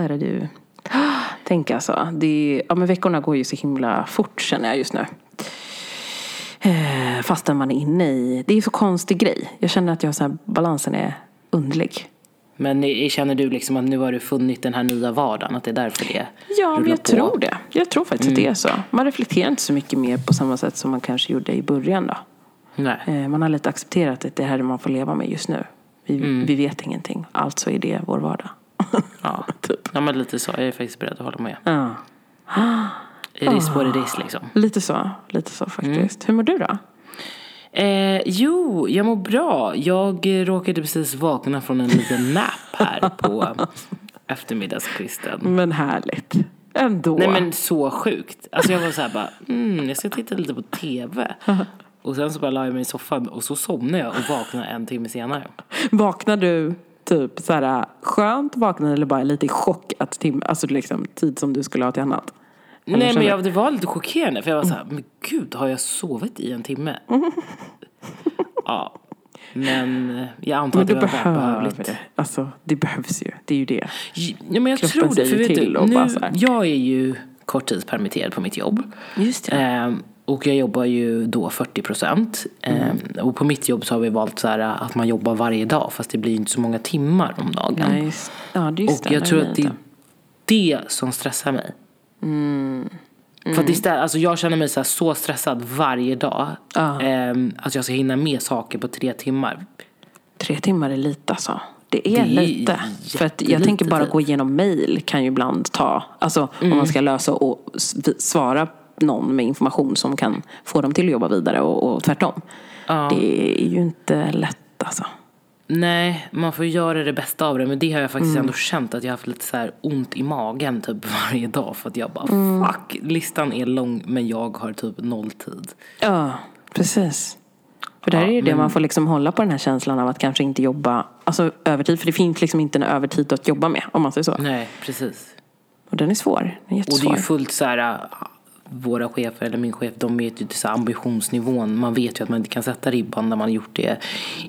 det. Kära du. Tänk alltså, det, ja, men veckorna går ju så himla fort känner jag just nu. Eh, fastän man är inne i, det är så konstig grej. Jag känner att jag så här, balansen är underlig. Men känner du liksom att nu har du funnit den här nya vardagen? Att det är därför det Ja, men jag på? tror det. Jag tror faktiskt att det är så. Man reflekterar inte så mycket mer på samma sätt som man kanske gjorde i början då. Nej. Eh, man har lite accepterat att det här är det man får leva med just nu. Vi, vi vet ingenting, alltså är det vår vardag. Ja. typ. ja, men lite så. Jag är faktiskt beredd att hålla med. Ja. It is what it is liksom. Lite så, lite så faktiskt. Hur mår du då? Eh, jo, jag mår bra. Jag råkade precis vakna från en liten nap här på eftermiddagskvisten. Men härligt. Ändå. Nej men så sjukt. Alltså jag var så här bara, mm, jag ska titta lite på TV. Och sen så bara la jag mig i soffan och så somnade jag och vaknade en timme senare. Vaknar du typ så här skönt vaknad eller bara lite i chock att tim- alltså liksom tid som du skulle ha till annat? Eller Nej men jag, det var lite chockerande för jag var så här, men gud har jag sovit i en timme? ja. Men eh, jag antar Men att det du var behövligt. det. Alltså det behövs ju. Det är ju det. Ja men jag Kroppen tror det. För vet du, nu, jag är ju korttidspermitterad på mitt jobb. Just Ehm, och jag jobbar ju då 40 procent. Ehm, Och på mitt jobb så har vi valt så här att man jobbar varje dag fast det blir inte så många timmar om dagen. Nej, just, ja, just och jag det. tror att det är det som stressar mig. För att istället, alltså jag känner mig så, så stressad varje dag. Ja. ehm, att jag ska hinna med saker på tre timmar. Tre timmar är lite alltså. Det är, Det är lite. För att jag tänker bara tid. gå igenom mail kan ju ibland ta, alltså om man ska lösa och svara någon med information som kan få dem till att jobba vidare och, och tvärtom. Ja. Det är ju inte lätt alltså. Nej, man får göra det bästa av det. Men det har jag faktiskt Mm. ändå känt att jag har haft lite så här ont i magen typ varje dag. För att jag bara, Mm. fuck, listan är lång men jag har typ noll tid. Ja, precis. För där Ja, är ju det men- man får liksom hålla på den här känslan av att kanske inte jobba alltså övertid. För det finns liksom inte en övertid att jobba med om man säger så. Nej, precis. Och den är svår. Den är Och det jättesvår. är ju fullt så här, våra chefer eller min chef, de vet ju till så ambitionsnivån. Man vet ju att man inte kan sätta ribban när man gjort det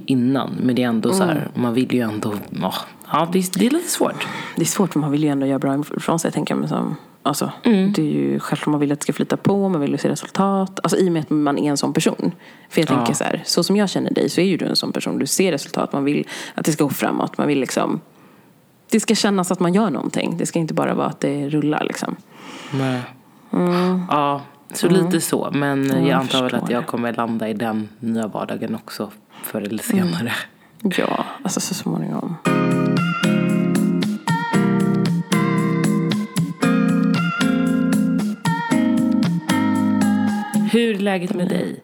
innan. Men det är ändå så Mm. här, man vill ju ändå, ja, ja det, är, det är lite svårt. Det är svårt för man vill ju ändå göra bra ifrån sig tänker jag. Men som, alltså, Mm. Det är ju självklart man vill att det ska flyta på, man vill ju se resultat. Alltså i och med att man är en sån person. För jag tänker Ja. så här, så som jag känner dig så är ju du en sån person. Du ser resultat, man vill att det ska gå framåt. Man vill liksom, det ska kännas att man gör någonting. Det ska inte bara vara att det rullar liksom. Nej. Ja, så lite så. Men Mm. jag jag antar väl att jag kommer landa i den nya vardagen också förr eller senare. Ja, alltså så småningom. Hur är läget med dig?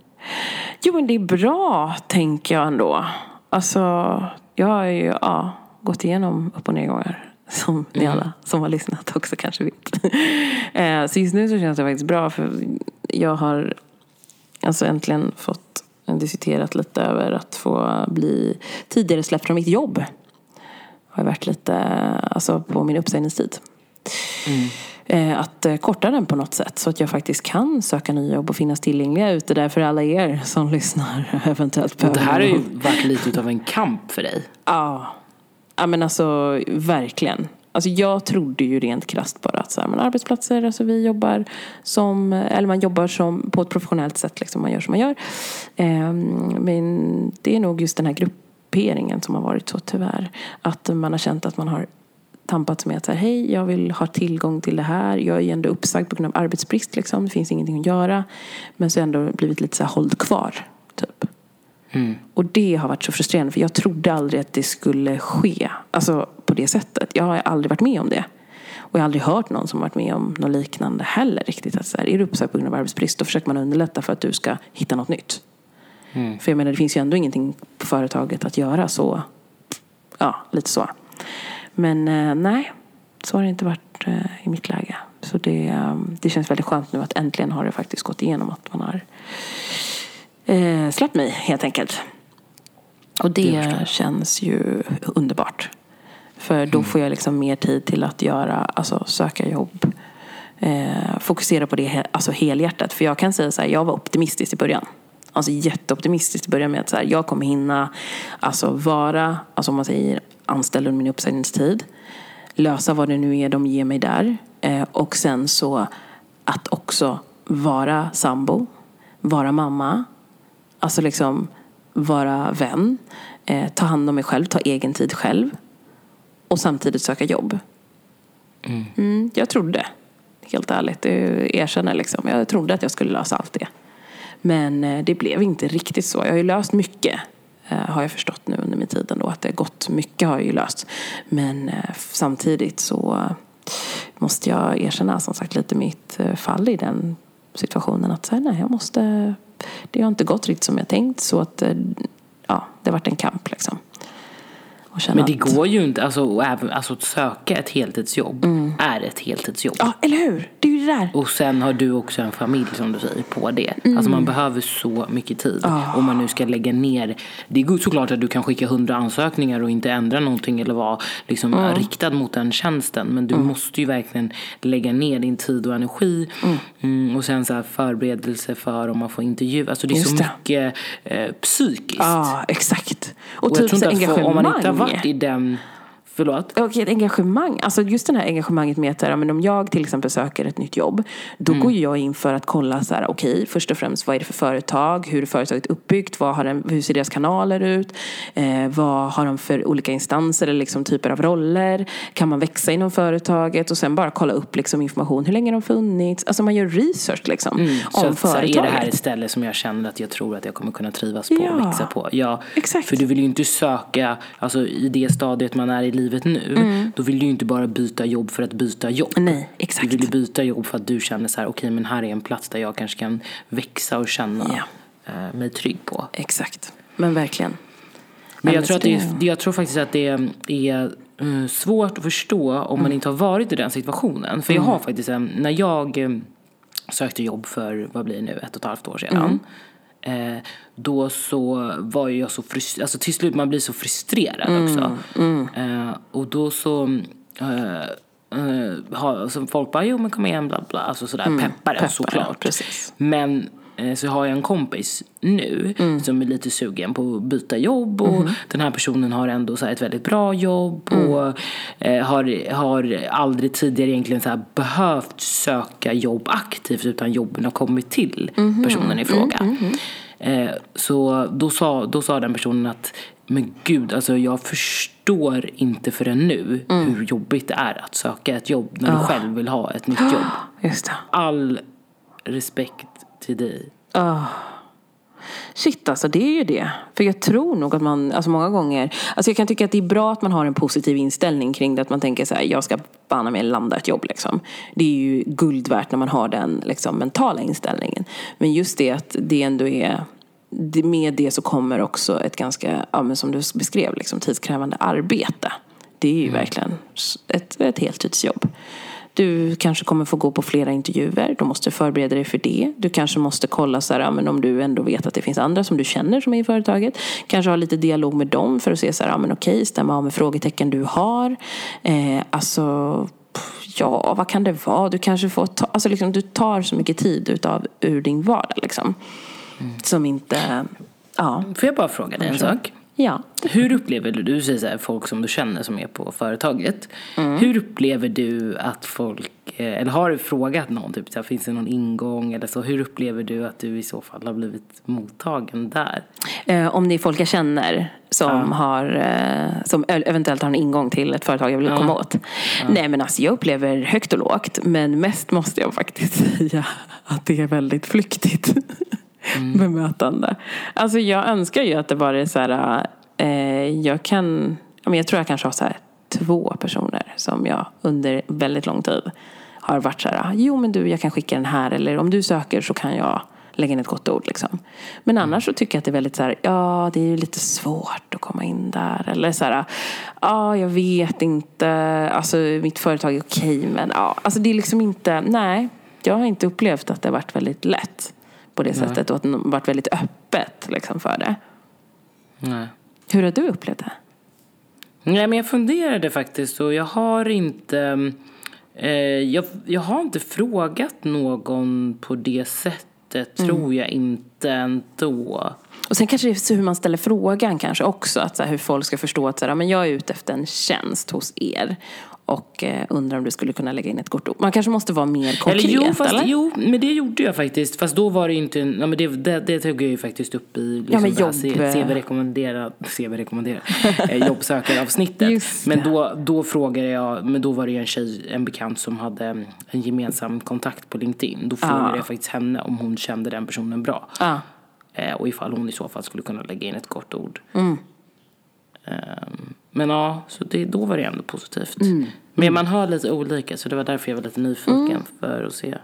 Jo men det är bra tänker jag ändå. Alltså jag har ju ja, gått igenom upp och nedgångar. Som ni alla som har lyssnat också kanske vet. Eh, så just nu så känns det faktiskt bra för jag har alltså äntligen fått diskuterat lite över att få bli tidigare släppt från mitt jobb. Har varit lite alltså på min uppsägningstid. Eh, Att eh, korta den på något sätt så att jag faktiskt kan söka nya jobb och finnas tillgängliga ute där för alla er som lyssnar eventuellt behöver det här har ju varit lite utav en kamp för dig. Ja ja, men alltså verkligen. Alltså jag trodde ju rent krasst bara att så här, men arbetsplatser, alltså vi jobbar som, eller man jobbar som på ett professionellt sätt, liksom, man gör som man gör. Eh, men det är nog just den här grupperingen som har varit så tyvärr. Att man har känt att man har tampats med att så här, hej, jag vill ha tillgång till det här. Jag är ju ändå uppsagd på grund av arbetsbrist, liksom. det finns ingenting att göra. Men så har jag ändå blivit lite så här hålld kvar, typ. Och det har varit så frustrerande för jag trodde aldrig att det skulle ske. Alltså på det sättet. Jag har aldrig varit med om det. Och jag har aldrig hört någon som varit med om något liknande heller riktigt. Att så här, är du uppsagd på grund av arbetsbrist då försöker man underlätta för att du ska hitta något nytt. För jag menar det finns ju ändå ingenting på företaget att göra så. Ja, lite så. Men eh, nej, så har det inte varit eh, i mitt läge. Så det, eh, det känns väldigt skönt nu att äntligen har det faktiskt gått igenom att man har eh, släppt mig helt enkelt. Och det känns ju underbart. För då får jag liksom mer tid till att göra, alltså söka jobb. Eh, fokusera på det alltså helhjärtat. För jag kan säga så här, jag var optimistisk i början. Alltså jätteoptimistisk i början med att så här, jag kommer hinna alltså vara, alltså om man säger anställd under min uppsägningstid. lösa vad det nu är de ger mig där. Eh, och sen så att också vara sambo, vara mamma, alltså liksom vara vän, eh, ta hand om mig själv, ta egen tid själv och samtidigt söka jobb. Mm, jag trodde, helt ärligt, det erkänner liksom. Jag trodde att jag skulle lösa allt det. Men eh, det blev inte riktigt så. Jag har ju löst mycket eh, har jag förstått nu under min tid ändå. Att det har gått mycket har jag ju löst. Men eh, samtidigt så måste jag erkänna som sagt lite mitt fall i den situationen. Att säga nej, jag måste... Det har inte gått riktigt som jag tänkt. Så att eh, ja, det har varit en kamp liksom. Men det går ju inte, alltså, även, alltså att söka ett heltidsjobb är ett heltidsjobb. Ja, eller hur? Det där. Och sen har du också en familj som du säger på det. Mm. Alltså man behöver så mycket tid. Om man nu ska lägga ner. Det är såklart att du kan skicka hundra ansökningar och inte ändra någonting eller vara liksom riktad mot den tjänsten. Men Mm. du måste ju verkligen lägga ner din tid och energi. Mm, och sen så här förberedelse för om man får intervju. Alltså det är Just så det. mycket eh, psykiskt. Ja, exakt. Och, och jag typ tror så inte att få, om man inte har varit i den... Förlåt? Och ett engagemang, alltså just det här engagemanget med att så här, men om jag till exempel söker ett nytt jobb, då Mm. går jag in för att kolla så här, okej, först och främst vad är det för företag, hur är företaget uppbyggt, vad har den, hur ser deras kanaler ut, eh, vad har de för olika instanser eller liksom typer av roller, kan man växa inom företaget och sen bara kolla upp liksom information, hur länge har de funnits, alltså man gör research liksom Mm, Så om så företaget. är det här ett ställe som jag känner att jag tror att jag kommer kunna trivas på Ja, och växa på? Ja, exakt. För du vill ju inte söka, alltså i det stadiet man är i livet nu, då vill du ju inte bara byta jobb för att byta jobb. Mm. Nej, Du exakt. vill ju byta jobb för att du känner så här, okej men här är en plats där jag kanske kan växa och känna Ja. eh, mig trygg på. Exakt, men verkligen. Men Ja, jag tror, att det är, jag tror faktiskt att det är, eh, svårt att förstå om man inte har varit i den situationen. För jag har faktiskt, en- när jag eh, sökte jobb för, vad blir det nu, ett och ett halvt år sedan. Eh, då så var jag så frustrerad, alltså till slut man blir så frustrerad också. Eh, och då så eh, eh, har, så folk bara, jo men kom igen, bla bla, alltså sådär, peppar peppar, en såklart. precis. Men så har jag en kompis nu som är lite sugen på att byta jobb och den här personen har ändå så ett väldigt bra jobb och eh, har, har aldrig tidigare egentligen så behövt söka jobb aktivt utan jobben har kommit till personen i fråga. Eh, så då sa, då sa den personen att men gud, alltså jag förstår inte förrän nu hur jobbigt det är att söka ett jobb när du själv vill ha ett nytt jobb. All respekt till dig. Shit alltså, det är ju det. För jag tror nog att man, alltså många gånger, alltså jag kan tycka att det är bra att man har en positiv inställning kring det. Att man tänker så här, jag ska banna mig landa ett jobb liksom. Det är ju guld värt när man har den liksom, mentala inställningen. Men just det att det ändå är, med det så kommer också ett ganska, ja, men som du beskrev, liksom, tidskrävande arbete. Det är ju verkligen ett, ett heltidsjobb. Du kanske kommer få gå på flera intervjuer. Du måste förbereda dig för det. Du kanske måste kolla så här, men om du ändå vet att det finns andra som du känner som är i företaget. Kanske ha lite dialog med dem för att se så här, men okej, stämma av med frågetecken du har. Eh, alltså, ja, vad kan det vara? Du kanske får ta, alltså liksom, du tar så mycket tid utav, ur din vardag liksom. Som inte, ja. Får jag bara fråga dig en sak? Ja. Hur upplever du, du säger så här, folk som du känner som är på företaget. Hur upplever du att folk, eh, eller har du frågat någon, typ så här, finns det någon ingång eller så? Hur upplever du att du i så fall har blivit mottagen där? Eh, om det är folk jag känner som, har, eh, som eventuellt har en ingång till ett företag jag vill komma åt. Nej men alltså jag upplever högt och lågt. Men mest måste jag faktiskt säga att det är väldigt flyktigt bemötande. Alltså jag önskar ju att det var så här, eh, jag kan, jag tror jag kanske har så här två personer som jag under väldigt lång tid har varit så här, jo men du jag kan skicka den här eller om du söker så kan jag lägga in ett gott ord liksom. Men annars så tycker jag att det är väldigt så här, ja det är ju lite svårt att komma in där. Eller så här, ja jag vet inte, alltså mitt företag är okej men ja, alltså det är liksom inte, nej. Jag har inte upplevt att det har varit väldigt lätt på det sättet och att det har varit väldigt öppet liksom för det. Nej. Hur har du upplevt det? Nej men jag funderade faktiskt och jag har inte eh, jag, jag har inte frågat någon på det sättet tror jag inte ändå. Och sen kanske det är hur man ställer frågan kanske också. Att så här, hur folk ska förstå att så här, men jag är ute efter en tjänst hos er. Och eh, undrar om du skulle kunna lägga in ett kort ord. Man kanske måste vara mer konkret, Eller jo, fast, eller? jo, men det gjorde jag faktiskt. Fast då var det inte, ja, men det, det, det tog jag ju faktiskt upp i liksom, Ja, jobb- C- CV-rekommenderat, CV-rekommenderat, eh, jobbsökaravsnittet. Men då, då frågade jag, men då var det ju en tjej, en bekant som hade en gemensam kontakt på LinkedIn. Då frågade Ah. jag faktiskt henne om hon kände den personen bra. Ja. Eh, och ifall hon i så fall skulle kunna lägga in ett kort ord. Mm. Ehm, men ja, så det, då var det ändå positivt. Mm. Men man hör lite olika så det var därför jag var lite nyfiken Mm. för att se.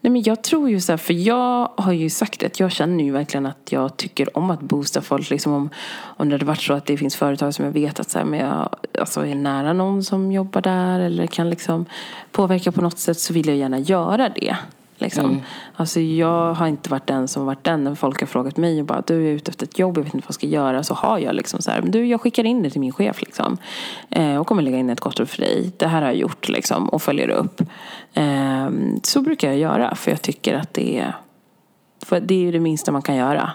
Nej, men jag tror ju så här, för jag har ju sagt att jag känner ju verkligen att jag tycker om att boosta folk. Liksom om, om det hade varit så att det finns företag som jag vet att så här, men jag alltså, är nära någon som jobbar där eller kan liksom påverka på något sätt så vill jag gärna göra det. Liksom. Alltså, jag har inte varit den som varit den när folk har frågat mig och bara du är ute efter ett jobb, jag vet inte vad jag ska göra. Så har jag liksom så här, men du jag skickar in det till min chef liksom. Eh, och kommer lägga in ett kort ord för dig. Det här har jag gjort liksom och följer upp. Eh, så brukar jag göra för jag tycker att det är, för det är ju det minsta man kan göra.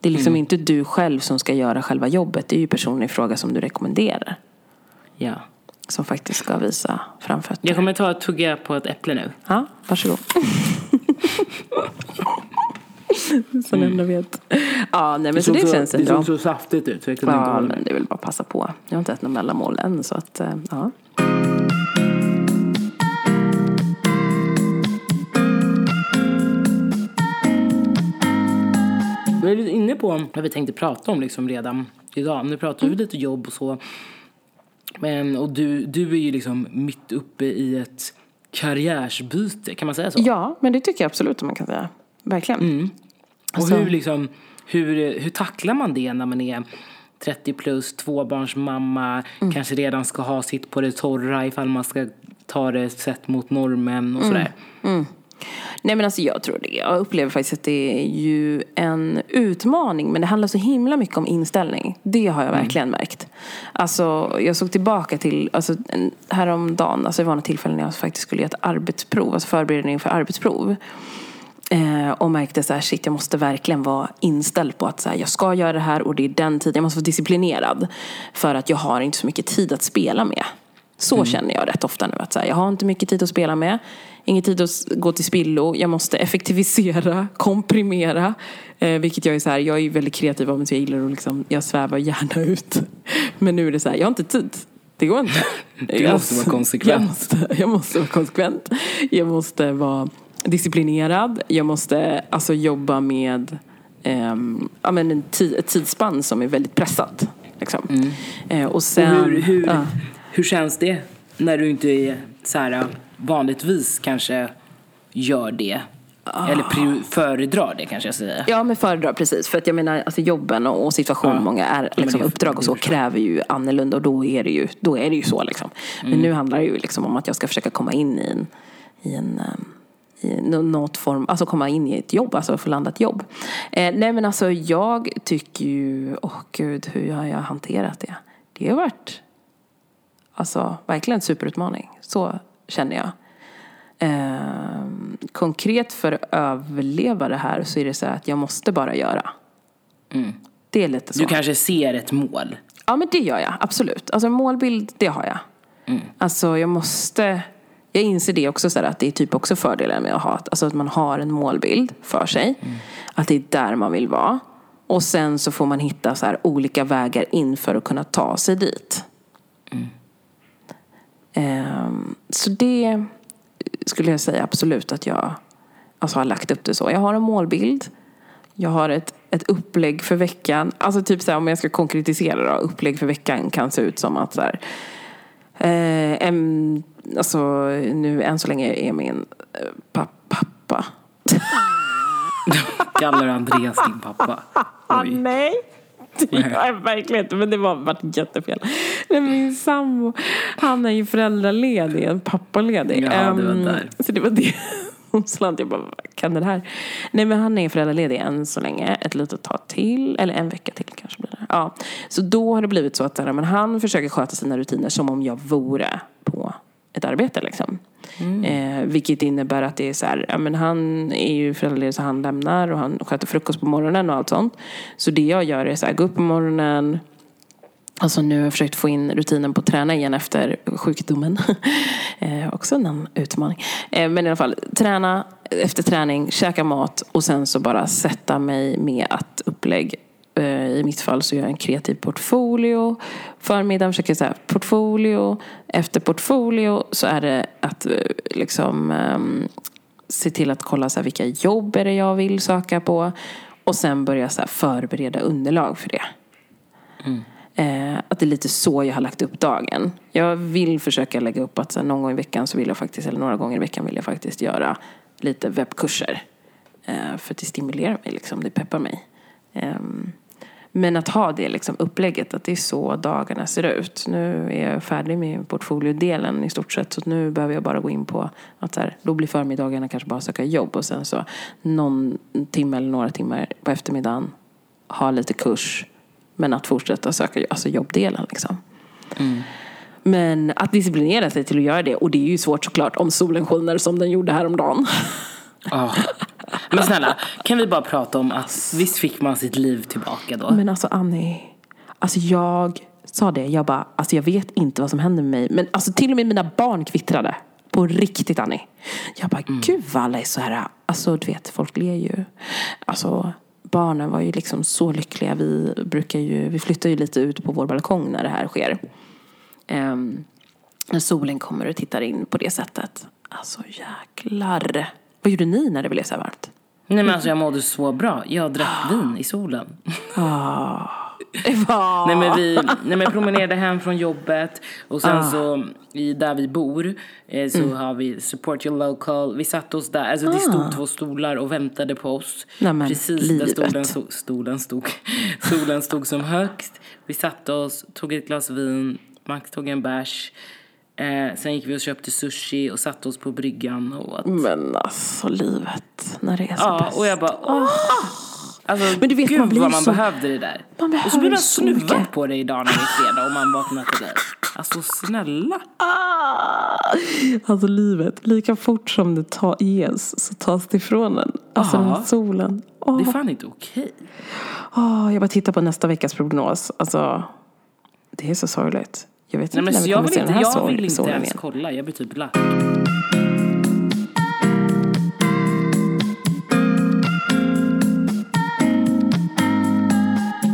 Det är liksom inte du själv som ska göra själva jobbet. Det är ju personen i fråga som du rekommenderar. Ja. Som faktiskt ska visa framfötter. Jag kommer ta och tugga på ett äpple nu. Ja, varsågod. så den ändå vet. Ja, nej men så det känns ändå. så saftigt ut så jag kunde inte Ja, hålla men det är väl bara passa på. Jag har inte ätit något mellanmål än så att, eh, ja. Vi är lite inne på vad vi tänkte prata om liksom redan idag. Nu pratar vi lite jobb och så. Men, och du, du är ju liksom mitt uppe i ett karriärsbyte, kan man säga så? Ja, men det tycker jag absolut att man kan säga. Verkligen. Alltså- Och hur, liksom, hur, hur tacklar man det när man är 30 plus, tvåbarnsmamma, Mm. kanske redan ska ha sitt på det torra ifall man ska ta det sett mot normen Mm. och sådär. Nej men alltså jag tror det. Jag upplever faktiskt att det är ju en utmaning. Men det handlar så himla mycket om inställning. Det har jag verkligen märkt. Alltså jag såg tillbaka till, alltså en- häromdagen, alltså det var några tillfällen när jag faktiskt skulle göra ett arbetsprov, alltså förberedning för arbetsprov. Eh, och märkte så här, shit jag måste verkligen vara inställd på att så här, jag ska göra det här och det är den tiden, jag måste vara disciplinerad. För att jag har inte så mycket tid att spela med. Så känner jag rätt ofta nu. Att så här, jag har inte mycket tid att spela med. Ingen tid att gå till spillo. Jag måste effektivisera, komprimera. Eh, vilket jag är så här, jag är väldigt kreativ av mig så jag gillar att liksom, jag svävar gärna ut. Men nu är det så här, jag har inte tid. Det går inte. Du måste vara konsekvent. Jag måste, jag måste vara konsekvent. Jag måste vara disciplinerad. Jag måste alltså jobba med ehm, ja, men en ett tidsspann som är väldigt pressat. Liksom. Eh, och sen, Mm. Och hur, hur, ja. Hur känns det när du inte är så här, vanligtvis kanske gör det? Eller prior- föredrar det kanske jag säger. Ja, men föredrar precis. För att jag menar, alltså jobben och, och situationen Ja. många är, liksom, det- uppdrag och så kräver ju annorlunda och då är det ju, då är det ju så liksom. Men Mm. nu handlar det ju liksom om att jag ska försöka komma in i en, i en ehm, i nå- något form, alltså komma in i ett jobb, alltså få landa ett jobb. Eh, nej men alltså jag tycker ju, åh gud hur har jag hanterat det? Det har varit alltså verkligen en superutmaning. Så känner jag. Eh, konkret för att överleva det här så är det så att jag måste bara göra. Det är lite så. Du kanske ser ett mål. Ja men det gör jag, absolut. Alltså en målbild, det har jag. Alltså jag måste, jag inser det också så att det är typ också fördelen med att ha, alltså att man har en målbild för sig. Att det är där man vill vara. Och sen så får man hitta så olika vägar in för att kunna ta sig dit. Ehm, så det skulle jag säga absolut att jag alltså, har lagt upp det så. Jag har en målbild. Jag har ett, ett upplägg för veckan. Alltså typ så här, om jag ska konkretisera då. Upplägg för veckan kan se ut som att så här, eh, en, alltså nu än så länge är min eh, pa- pappa. Kallar du Andreas din pappa? Oj. nej. Det gör jag verkligen inte, men det var varit jättefel. Nej, min sambo, han är ju föräldraledig, en pappaledig. Ja, det var Ehm, där. Så det var det som slant. Jag bara, vad kan det här? Nej men han är föräldraledig än så länge, ett litet tag till, eller en vecka till kanske blir det. Ja. Så då har det blivit så att men han försöker sköta sina rutiner som om jag vore på ett arbete liksom. Mm. Eh, vilket innebär att det är så här, ja, men han är ju föräldraledig så han lämnar och han sköter frukost på morgonen och allt sånt. Så det jag gör är så här, gå upp på morgonen, Alltså nu har jag försökt få in rutinen på att träna igen efter sjukdomen. eh, också en utmaning. Eh, men i alla fall, träna efter träning, käka mat och sen så bara sätta mig med att upplägg. Eh, I mitt fall så gör jag en kreativ portfolio. Förmiddagen försöker jag säga portfolio. Efter portfolio så är det att eh, liksom ehm, se till att kolla så här, vilka jobb är det jag vill söka på. Och sen börja så här, förbereda underlag för det. Mm. Eh, att det är lite så jag har lagt upp dagen. Jag vill försöka lägga upp att så här, någon gång i veckan så vill jag faktiskt, eller några gånger i veckan vill jag faktiskt göra lite webbkurser. Eh, för att det stimulerar mig, liksom, det peppar mig. Eh, men att ha det liksom, upplägget, att det är så dagarna ser ut. Nu är jag färdig med portfoliodelen i stort sett. Så nu behöver jag bara gå in på att så här, då blir förmiddagarna kanske bara söka jobb. Och sen så någon timme eller några timmar på eftermiddagen ha lite kurs. Men att fortsätta söka alltså jobbdelen liksom. Mm. Men att disciplinera sig till att göra det. Och det är ju svårt såklart om solen skiner som den gjorde häromdagen. Ah. Men snälla, kan vi bara prata om att visst fick man sitt liv tillbaka då? Men alltså Annie, alltså jag sa det, jag bara, alltså jag vet inte vad som händer med mig. Men alltså till och med mina barn kvittrade. På riktigt Annie. Jag bara, gud vad alla är så här, alltså du vet, folk ler ju. Alltså barnen var ju liksom så lyckliga. Vi brukar ju, vi flyttar ju lite ut på vår balkong när det här sker. Ehm, när solen kommer och tittar in på det sättet. Alltså jäklar. Vad gjorde ni när det blev så här varmt? Nej men alltså jag mådde så bra. Jag drack vin i solen. Nej men vi nej, men promenerade hem från jobbet och sen så i, där vi bor eh, så har vi support your local. Vi satte oss där, alltså det stod två stolar och väntade på oss. Nej, men, Precis livet. där stolen, stod, stolen stod, solen stod som högst. Vi satte oss, tog ett glas vin, Max tog en bärs. Eh, sen gick vi och köpte sushi och satte oss på bryggan och åt. Men alltså livet, när det är så Ja, bäst. och jag bara åh. Alltså, Men du vet, gud man blir vad man så- behövde det där. Man och så blir behöver man snuvad på det idag när det är fredag och man vaknar till det. Alltså snälla. Ah! Alltså livet, lika fort som det ta, ges så tas det ifrån en. Alltså Aha. den solen. Åh, Det är fan inte okej. åh, jag bara tittar på nästa veckas prognos. Alltså, det är så sorgligt. Jag vet Nej, inte men när vi jag kommer vill se inte, den här jag sol- vill inte solen ens igen. kolla. Jag blir typ lack.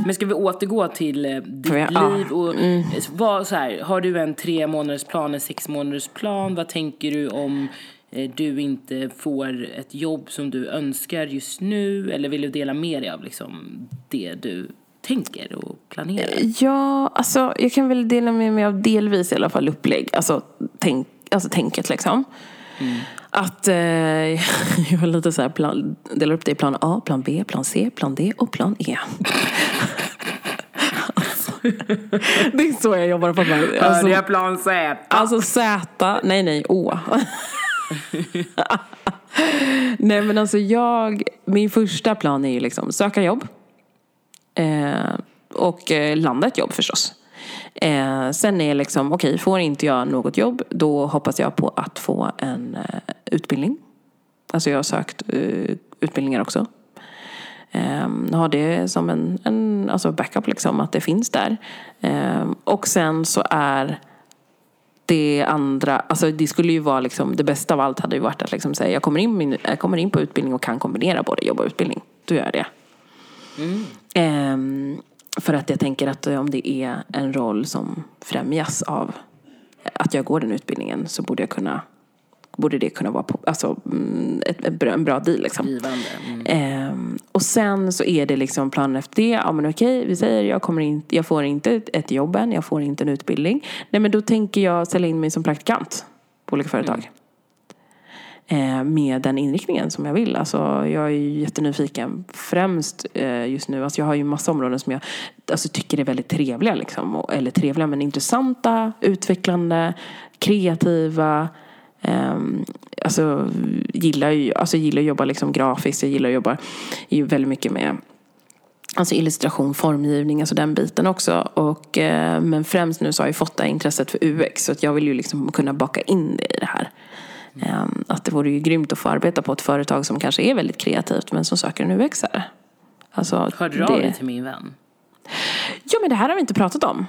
Men ska vi återgå till eh, ditt Får jag- ja. liv? Och, vad, så här, har du en tre månaders plan, en sex månaders plan? Vad tänker du om eh, du inte får ett jobb som du önskar just nu? Eller vill du dela med dig av liksom, det du tänker och planerar? Ja, alltså jag kan väl dela med mig av delvis i alla fall upplägg. Alltså, tänk, alltså tänket liksom. Att eh, jag har lite så här plan, delar upp det i plan A, plan B, plan C, plan D och plan E. alltså, det är så jag jobbar på mig. Alltså, Hörde jag plan Z? Alltså Z, nej nej, Å. nej men alltså jag, min första plan är ju liksom söka jobb. Eh, och eh, landa ett jobb förstås. Eh, sen är liksom, okej, får inte jag något jobb då hoppas jag på att få en eh, utbildning. Alltså jag har sökt eh, utbildningar också. Eh, ha det som en, en alltså backup liksom, att det finns där. Eh, och sen så är det andra, alltså det skulle ju vara liksom, det bästa av allt hade ju varit att liksom säga jag kommer in, jag kommer in på utbildning och kan kombinera både jobb och utbildning. Då gör jag det. Mm. Ehm, för att jag tänker att om det är en roll som främjas av att jag går den utbildningen så borde jag kunna Borde det kunna vara på, alltså, mm, ett, ett, bra- en bra deal liksom. Mm. Ehm, och sen så är det liksom planen efter det. Ja men okej, vi säger jag, kommer inte, jag får inte ett, jobb än, jag får inte en utbildning. Nej men då tänker jag sälja in mig som praktikant på olika företag. Eh, Eh, med den inriktningen som jag vill. Alltså, jag är ju jättenyfiken. Främst eh, just nu, alltså jag har ju massa områden som jag alltså, tycker är väldigt trevliga. Liksom. Och, eller trevliga men intressanta, utvecklande, kreativa. Ehm, alltså, gillar ju alltså, gillar att jobba liksom grafiskt, jag gillar att jobba ju väldigt mycket med Alltså illustration, formgivning, alltså den biten också. Och, eh, men främst nu så har jag fått det här intresset för UX. Så att jag vill ju liksom kunna baka in det i det här. Eh, att det vore ju grymt att få arbeta på ett företag som kanske är väldigt kreativt men som söker en UX-are. Alltså, Hörde du av dig till min vän? Ja men det här har vi inte pratat om.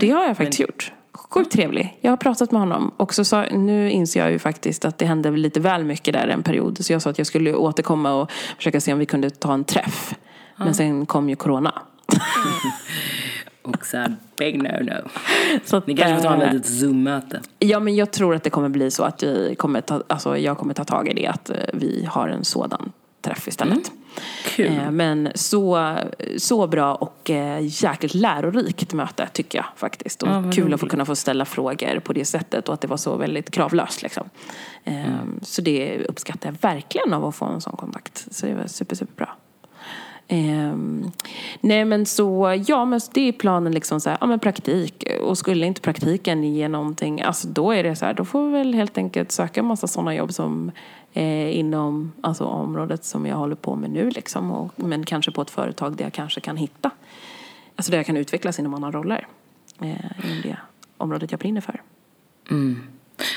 det har jag faktiskt gjort. Sjukt trevlig. Jag har pratat med honom. Och så sa, nu inser jag ju faktiskt att det hände lite väl mycket där en period. Så jag sa att jag skulle återkomma och försöka se om vi kunde ta en träff. Men sen kom ju corona. Och så här, big no no. Så att, Ni kanske får ta ett litet Zoom-möte. Ja, men jag tror att det kommer bli så att vi kommer ta, alltså jag kommer ta tag i det. Att eh, vi har en sådan träff istället. Kul. Eh, Men så, så bra och eh, jäkligt lärorikt möte tycker jag faktiskt. Och Ja, kul att få kunna få ställa frågor på det sättet och att det var så väldigt kravlöst. Liksom. Mm. Så det uppskattar jag verkligen av att få en sån kontakt. Så det var super, superbra. Ehm, nej men så, ja men det är planen liksom så här, ja men praktik. Och skulle inte praktiken ge någonting, alltså då är det så här, då får vi väl helt enkelt söka en massa sådana jobb som eh, inom alltså, området som jag håller på med nu liksom. Och, men kanske på ett företag där jag kanske kan hitta, alltså där jag kan utvecklas inom andra roller. Eh, inom det området jag brinner för. Mm.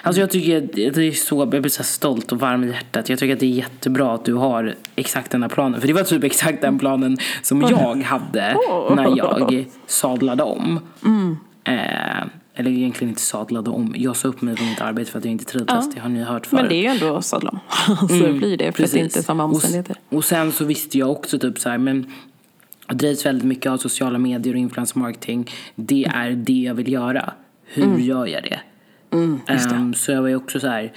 Alltså jag tycker att det är så, jag blir så stolt och varm i hjärtat. Jag tycker att det är jättebra att du har exakt den här planen. För det var typ exakt den planen som jag hade när jag sadlade om. Eh, eller egentligen inte sadlade om. Jag sa upp mig från mitt arbete för att jag inte trivdes. Det har ni hört förut. Men det är ju ändå sadlam. så det blir det, för att det inte är samma Och omständigheter. Och, sen så visste jag också typ så här, men jag drivs väldigt mycket av sociala medier och influencer marketing. Det är det jag vill göra. Hur Mm. gör jag det? Ehm, så jag var ju också så här.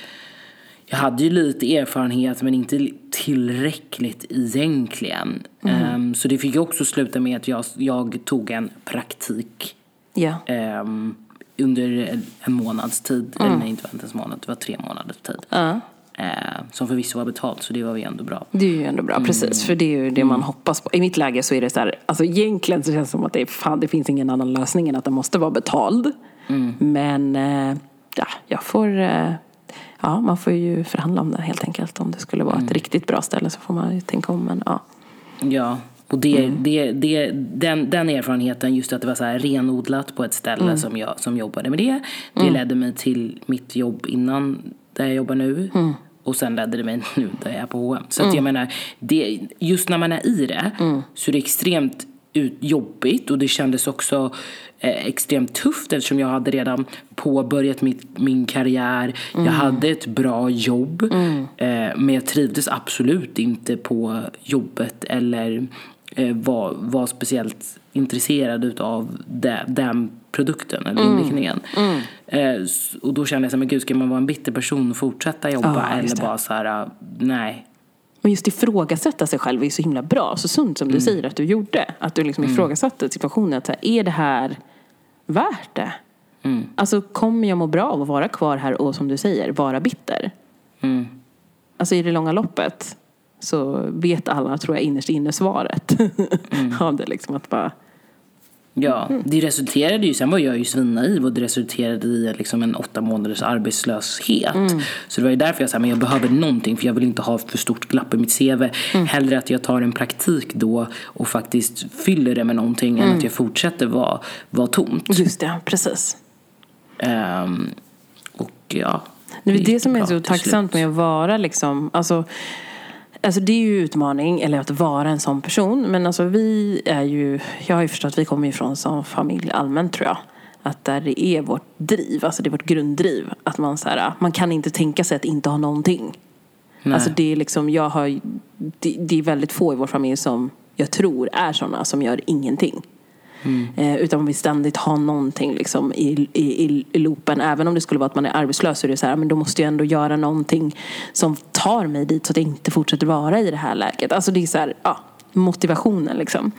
Jag hade ju lite erfarenhet men inte tillräckligt egentligen. Mm. Ehm, så det fick ju också sluta med att jag, jag tog en praktik Ja. ehm, under en, månads tid. Eller nej, inte ens en månad, det var tre månaders tid. Mm. Eh, som förvisso var betalt, så det var ju ändå bra. Det är ju ändå bra, precis. För det är ju det man hoppas på. I mitt läge så är det så här, alltså egentligen så känns det som att det, är, fan, det finns ingen annan lösning än att den måste vara betald. Men eh, ja, jag får, eh, ja, man får ju förhandla om det helt enkelt. Om det skulle vara ett riktigt bra ställe så får man ju tänka om. Men ja, Ja, och det, det, det, den, den erfarenheten, just att det var så här renodlat på ett ställe som, jag, som jobbade med det, det ledde mig till mitt jobb innan, där jag jobbar nu. Och sen ledde det mig nu där jag är på H&M. Så att jag menar, det, just när man är i det så är det extremt jobbigt och det kändes också eh, extremt tufft eftersom jag hade redan påbörjat mitt, min karriär. Jag hade ett bra jobb eh, men jag trivdes absolut inte på jobbet eller eh, var, var speciellt intresserad utav det, den produkten eller inriktningen. Eh, s- och då kände jag så här, men gud ska man vara en bitter person och fortsätta jobba just eller bara så här, nej. Men just ifrågasätta sig själv är så himla bra. Så sunt som du säger att du gjorde. Att du liksom ifrågasatte situationen. Att så här, är det här värt det? Alltså kommer jag må bra av att vara kvar här och som du säger, vara bitter? Mm. Alltså i det långa loppet så vet alla, tror jag, innerst inne svaret. av det liksom att bara, Ja, det resulterade ju, sen var jag ju svinnaiv och det resulterade i liksom en åtta månaders arbetslöshet. Så det var ju därför jag sa, men jag behöver någonting för jag vill inte ha för stort glapp i mitt CV. Hellre att jag tar en praktik då och faktiskt fyller det med någonting än att jag fortsätter vara, vara tomt. just det, precis. Ehm, och ja. Det är det som är så tacksamt med att vara liksom, alltså, alltså det är ju utmaning, eller att vara en sån person. Men alltså vi är ju, jag har ju förstått att vi kommer ifrån som familj allmänt tror jag. Att där det är vårt driv, alltså det är vårt grunddriv. Att man så här, man kan inte tänka sig att inte ha någonting. Nej. Alltså det är liksom, jag har, det, det är väldigt få i vår familj som jag tror är sådana som gör ingenting. Eh, utan man vill ständigt ha någonting liksom i, i, i, loopen. Även om det skulle vara att man är arbetslös så är det så här, men då måste jag ändå göra någonting som tar mig dit så att jag inte fortsätter vara i det här läget. Alltså det är så här, ja, motivationen liksom.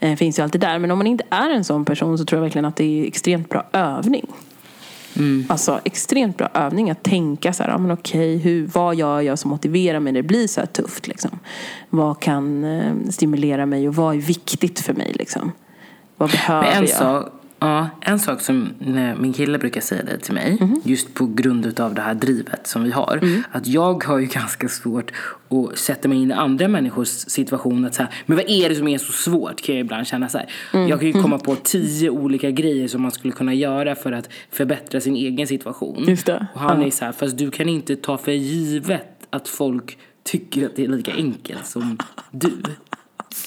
Eh, finns ju alltid där. Men om man inte är en sån person så tror jag verkligen att det är extremt bra övning. Alltså extremt bra övning att tänka så här, ja men okej, hur, vad gör jag som motiverar mig när det blir så här tufft liksom? Vad kan eh, stimulera mig och vad är viktigt för mig liksom? Vad behöver Men en, jag? sak, ja, en sak som eh, min kille brukar säga det till mig, Mhm. just på grund av det här drivet som vi har, Mm. att jag har ju ganska svårt att sätta mig in i andra människors situation. Att så här, men vad är det som är så svårt? Kan jag ibland känna så här. Mm. Jag kan ju komma på tio olika grejer som man skulle kunna göra för att förbättra sin egen situation. Just det. Och han är så här, fast du kan inte ta för givet att folk tycker att det är lika enkelt som du.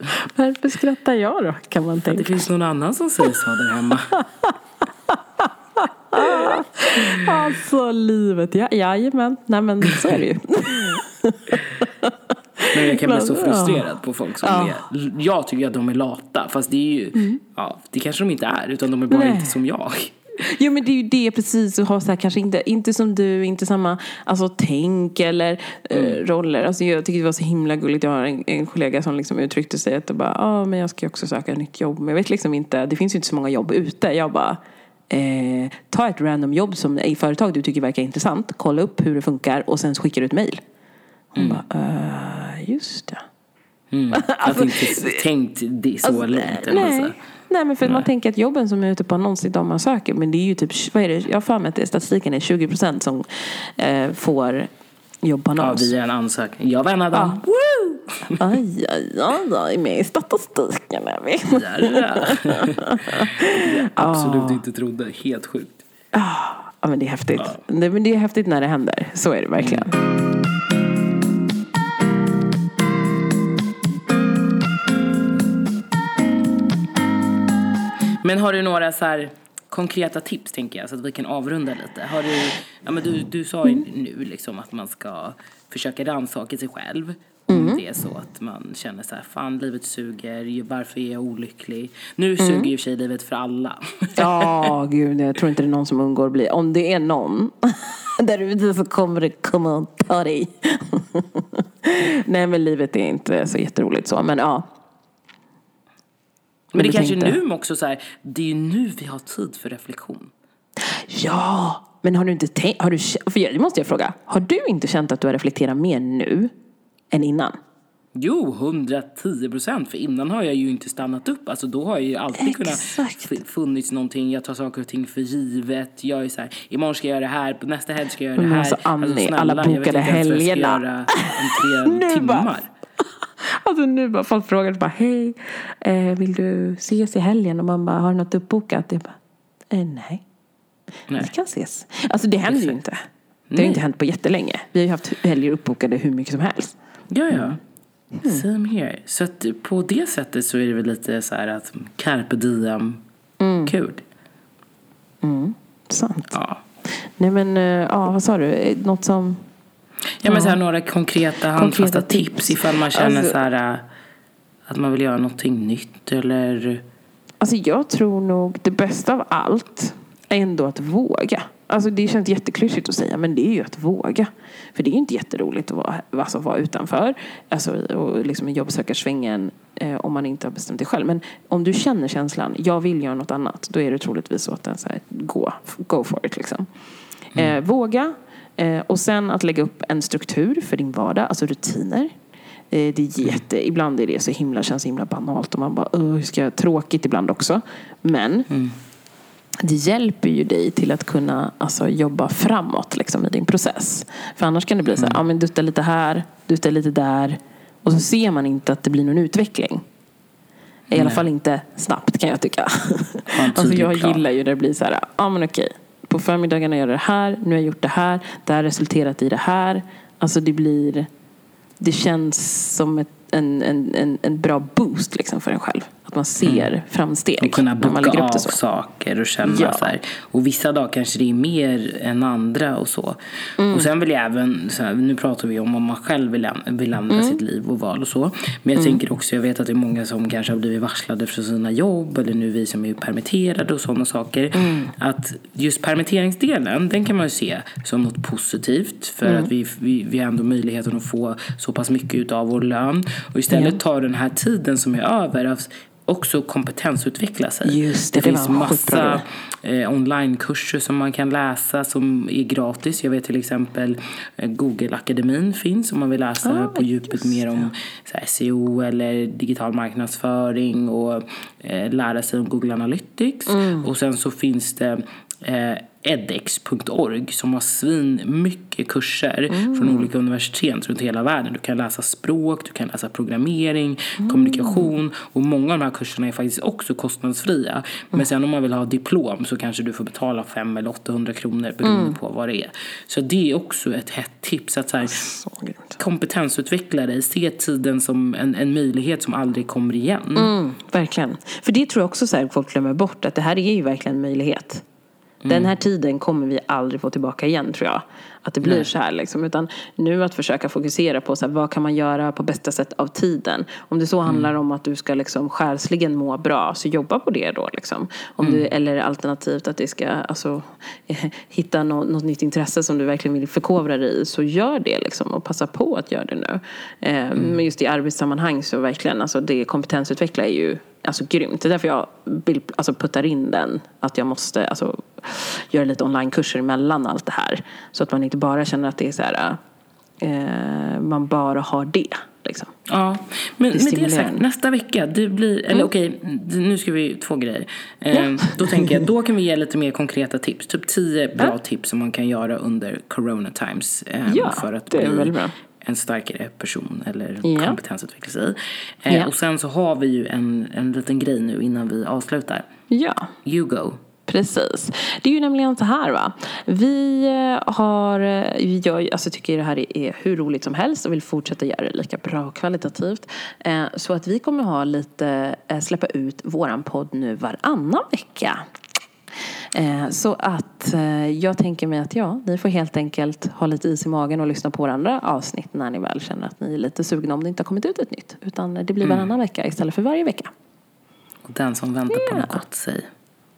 Varför skrattar jag då, kan man Det tänka. finns någon annan som säger så där hemma. Alltså livet, ja, jajamän. Nej men så är det ju. Men jag kan bli så frustrerad på folk som Ja. är... Jag tycker att de är lata, fast det är ju... Ja, det kanske de inte är, utan de är bara Nej. inte som jag. Jo men det är ju det precis, att ha så här, kanske inte, inte som du, inte samma alltså, tänk eller eh, roller. Alltså, jag tycker det var så himla gulligt, jag har en, en kollega som liksom uttryckte sig att bara, ah, men jag ska också söka ett nytt jobb. Men jag vet liksom inte, det finns ju inte så många jobb ute. Jag bara, eh, ta ett random jobb som i företag du tycker verkar intressant, kolla upp hur det funkar och sen skickar du ett mail. Hon bara, uh, just det. Mm. Jag har inte tänkt det så Alltså, långt. nej. säger. Nej, men för man tänker att jobben som är ute på annons, det är de man söker. Men det är ju typ, vad är det? Jag har för mig att det, statistiken är 20 procent som eh, får jobb på Ja, annons. via en ansökning. Jag var en av dem. Aj, aj, aj, aj, med i statistiken är vi. Absolut inte trodde. Helt sjukt. Ja, men det är häftigt. Det, men det är häftigt när det händer. Så är det verkligen. Men har du några så här konkreta tips tänker jag så att vi kan avrunda lite? Har du, ja, men du, du sa ju nu liksom att man ska försöka rannsaka sig själv. Om det är så att man känner så här, fan livet suger, varför är jag olycklig? Nu suger ju i och för sig livet för alla. Ja, gud, jag tror inte det är någon som undgår att bli. Om det är någon där ute så kommer det komma och ta dig. Nej, men livet är inte så jätteroligt så. Men ja, Men det kanske tänkte- nu också så här, det är ju nu vi har tid för reflektion. Ja, men har du inte tänkt, har du, för jag- det måste jag fråga, har du inte känt att du har reflekterat mer nu än innan? Jo, 110 procent. För innan har jag ju inte stannat upp. Alltså då har jag ju alltid kunnat Exakt. f- funnits någonting. Jag tar saker och ting för givet. Jag är så här, imorgon ska jag göra det här, på nästa helg ska jag göra det Men här. alltså, Annie, snälla, alla jag vet bokade inte ens vad jag ska helgerna. göra om tre timmar. Alltså nu bara folk frågar bara hej, eh, vill du ses i helgen? Och man bara, har du något uppbokat? Jag bara, eh, nej. Nej. Vi kan ses. Alltså det händer ju inte. Det har ju inte hänt på jättelänge. Vi har ju haft helger uppbokade hur mycket som helst. Ja, ja. Mm. Same here. Så att på det sättet så är det väl lite så här att carpe diem, Mm. kul. Sant. Ja. Nej men, eh, ja vad sa du? Något som... Ja, men så här, några konkreta handfasta tips. tips ifall man känner Alltså- så här äh, att man vill göra någonting nytt eller Alltså jag tror nog det bästa av allt är ändå att våga. Alltså det känns jätteklyschigt att säga men det är ju att våga. För det är ju inte jätteroligt att vara, alltså, vara utanför. Alltså och liksom i jobbsökarsvängen eh, om man inte har bestämt det själv. Men om du känner känslan, jag vill göra något annat. Då är det troligtvis så att den så här, gå, go for it liksom. Eh, våga. Eh, och sen att lägga upp en struktur för din vardag, alltså rutiner. Eh, Det är jätte, ibland är det så himla, känns himla banalt och man bara, "Åh, hur ska jag, tråkigt ibland också. Men det hjälper ju dig till att kunna alltså, jobba framåt liksom, i din process. För annars kan det bli så här, ja men dutta lite här, dutta lite där. Och så ser man inte att det blir någon utveckling. I alla fall inte snabbt kan jag tycka. alltså jag gillar ju när det blir så här, ja men okej. På förmiddagarna gör jag det här, nu har jag gjort det här, det här har resulterat i det här. Alltså det blir, det känns som ett, en, en, en, en bra boost liksom för en själv. Att man ser framsteg och kunna boka av saker och känna Ja. så här. Och vissa dagar kanske det är mer än andra och så. Mm. Och sen vill jag även, så här, nu pratar vi om om man själv vill, vill ändra Mm. sitt liv och val och så. Men jag tänker också, jag vet att det är många som kanske har blivit varslade från sina jobb eller nu vi som är permitterade och sådana saker. Mm. Att just permitteringsdelen, den kan man ju se som något positivt för Mm. att vi, vi, vi har ändå möjligheten att få så pass mycket av vår lön. Och istället ta den här tiden som är över också kompetensutveckla sig. Just det, det det finns massa eh, onlinekurser som man kan läsa som är gratis. Jag vet till exempel eh, Google-akademin finns om man vill läsa Ah, på djupet mer om här, SEO eller digital marknadsföring och eh, lära sig om Google Analytics. Mm. Och sen så finns det eh, edX.org som har svin mycket kurser från olika universitet runt hela världen. Du kan läsa språk, du kan läsa programmering, kommunikation och många av de här kurserna är faktiskt också kostnadsfria. Men sen om man vill ha diplom så kanske du får betala 500 eller 800 kronor beroende på vad det är. Så det är också ett hett tips att så här, Så kompetensutveckla dig, se tiden som en, en möjlighet som aldrig kommer igen. Mm, verkligen. För det tror jag också så här, folk glömmer bort. Att det här är ju verkligen en möjlighet. Den här tiden kommer vi aldrig få tillbaka igen tror jag. Att det blir Nej. så här liksom. Utan nu att försöka fokusera på så här, vad kan man göra på bästa sätt av tiden. Om det så handlar om att du ska liksom själsligen må bra så jobba på det då liksom. Om du, eller alternativt att det ska alltså, hitta nå, något nytt intresse som du verkligen vill förkovra dig i så gör det liksom. Och passa på att göra det nu. Eh, Men just i arbetssammanhang så verkligen alltså det kompetensutveckla är ju alltså grymt. Det är därför jag vill, alltså, puttar in den. Att jag måste alltså, göra lite onlinekurser emellan allt det här. Så att man inte bara känner att det är så här, eh, man bara har det. Liksom. Ja, men med det sagt, nästa vecka, det blir, eller okej, nu ska vi två grejer. Eh, Då tänker jag, då kan vi ge lite mer konkreta tips. Typ tio bra tips som man kan göra under corona times. Eh, Ja, för att det är bli. En starkare person eller Ja. kompetensutveckla sig. Eh, Ja. Och sen så har vi ju en, en liten grej nu innan vi avslutar. Ja. You go. Precis. Det är ju nämligen så här va. Vi eh, har, eh, jag alltså, tycker det här är hur roligt som helst och vill fortsätta göra det lika bra och kvalitativt. Eh, Så att vi kommer ha lite, släppa ut våran podd nu varannan vecka. Eh, Så att eh, jag tänker mig att ja, ni får helt enkelt ha lite is i magen och lyssna på andra avsnitt när ni väl känner att ni är lite sugna om det inte har kommit ut ett nytt. Utan det blir varannan vecka istället för varje vecka. Och den som väntar på Ja. något gott, säg.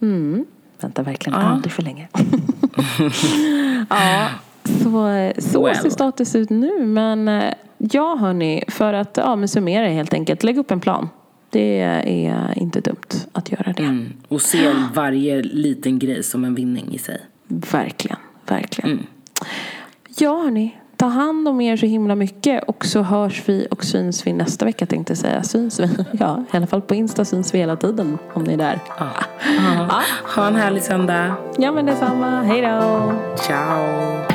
Mm. Vänta verkligen Ja. aldrig för länge. ja, så, så Well. ser status ut nu. Men eh, ja, hörni, för att ja, men summera helt enkelt. Lägg upp en plan. Det är inte dumt att göra det. Mm. Och se varje liten grej som en vinning i sig. Verkligen, verkligen. Mm. Ja, hörni. Ta hand om er så himla mycket och så hörs vi och syns vi nästa vecka tänkte jag säga. Syns vi? Ja, i alla fall på Insta syns vi hela tiden om ni är där. Ja. Ha en härlig söndag. Ja, men detsamma. Hej då! Ciao.